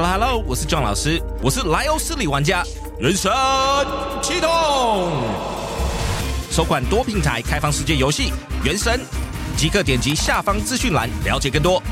Hello Hello，我是 John 老师，我是莱欧斯里玩家，人生启动，首款多平台开放世界游戏《原神》，即刻点击下方资讯栏了解更多。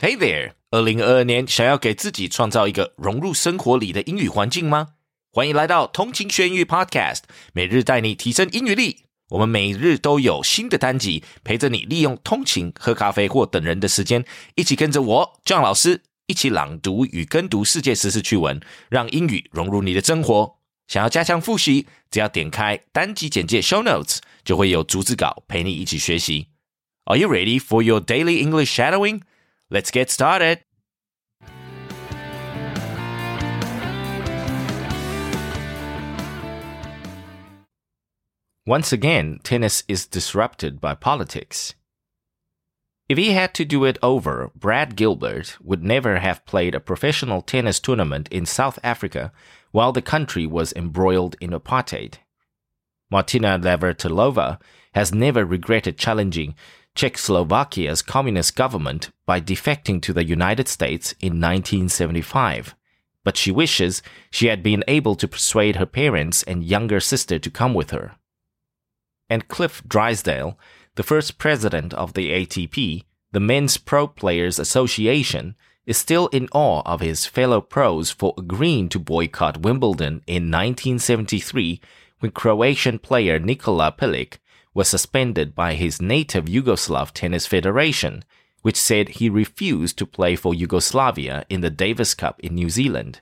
Hey there，二零二二年想要给自己创造一个融入生活里的英语环境吗？欢迎来到通勤学英语 Podcast，每日带你提升英语力。我们每日都有新的单集陪着你，利用通勤、喝咖啡或等人的时间，一起跟着我 John 老师一起朗读与跟读世界时事趣闻，让英语融入你的生活。想要加强复习，只要点开单集简介 Show Notes，就会有逐字稿陪你一起学习。Are you ready for your daily English shadowing? Let's get started. Once again, tennis is disrupted by politics. If he had to do it over, Brad Gilbert would never have played a professional tennis tournament in South Africa while the country was embroiled in apartheid. Martina Navratilova has never regretted challenging Czechoslovakia's communist government by defecting to the United States in 1975. But she wishes she had been able to persuade her parents and younger sister to come with her and Cliff Drysdale, the first president of the ATP, the Men's Pro Players Association, is still in awe of his fellow pros for agreeing to boycott Wimbledon in 1973 when Croatian player Nikola Pilic was suspended by his native Yugoslav Tennis Federation, which said he refused to play for Yugoslavia in the Davis Cup in New Zealand.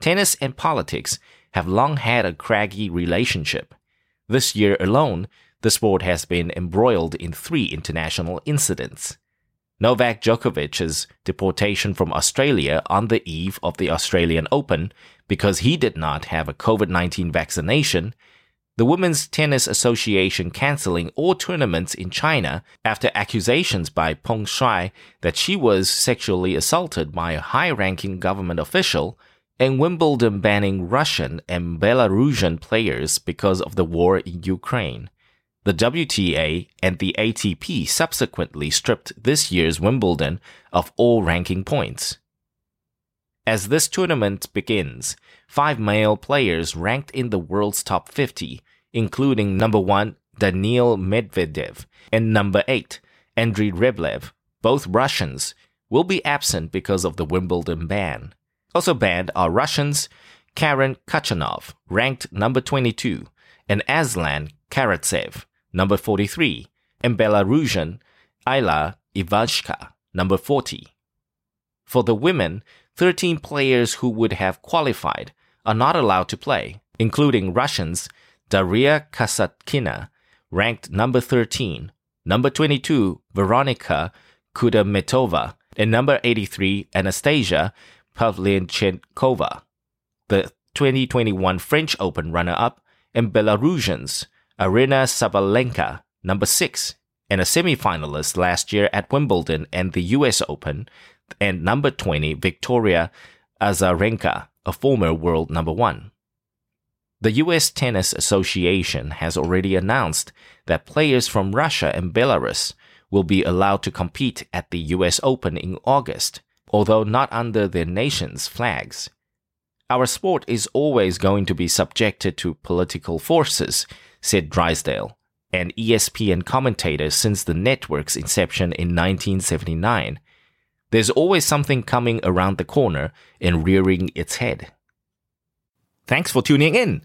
Tennis and politics have long had a craggy relationship. This year alone, the sport has been embroiled in three international incidents. Novak Djokovic's deportation from Australia on the eve of the Australian Open because he did not have a COVID 19 vaccination, the Women's Tennis Association canceling all tournaments in China after accusations by Peng Shuai that she was sexually assaulted by a high ranking government official, and Wimbledon banning Russian and Belarusian players because of the war in Ukraine. The WTA and the ATP subsequently stripped this year's Wimbledon of all ranking points. As this tournament begins, five male players ranked in the world's top 50, including number one Daniil Medvedev and number eight Andrei Rublev, both Russians, will be absent because of the Wimbledon ban. Also banned are Russians Karen Khachanov, ranked number 22, and Aslan Karatsev, number 43, and Belarusian Ilya Ivashka, number 40. For the women, 13 players who would have qualified are not allowed to play, including Russians Daria Kasatkina, ranked number 13, number 22 Veronika Kudermetova, and number 83 Anastasia Pavlyuchenkova, the 2021 French Open runner-up, and Belarusians Aryna Sabalenka, number 6, and a semi-finalist last year at Wimbledon and the US Open, and number 20 Victoria Azarenka, a former world number 1. The US Tennis Association has already announced that players from Russia and Belarus will be allowed to compete at the US Open in August although not under their nation's flags. Our sport is always going to be subjected to political forces, said Drysdale, an ESPN commentator since the network's inception in 1979. There's always something coming around the corner and rearing its head. Thanks for tuning in.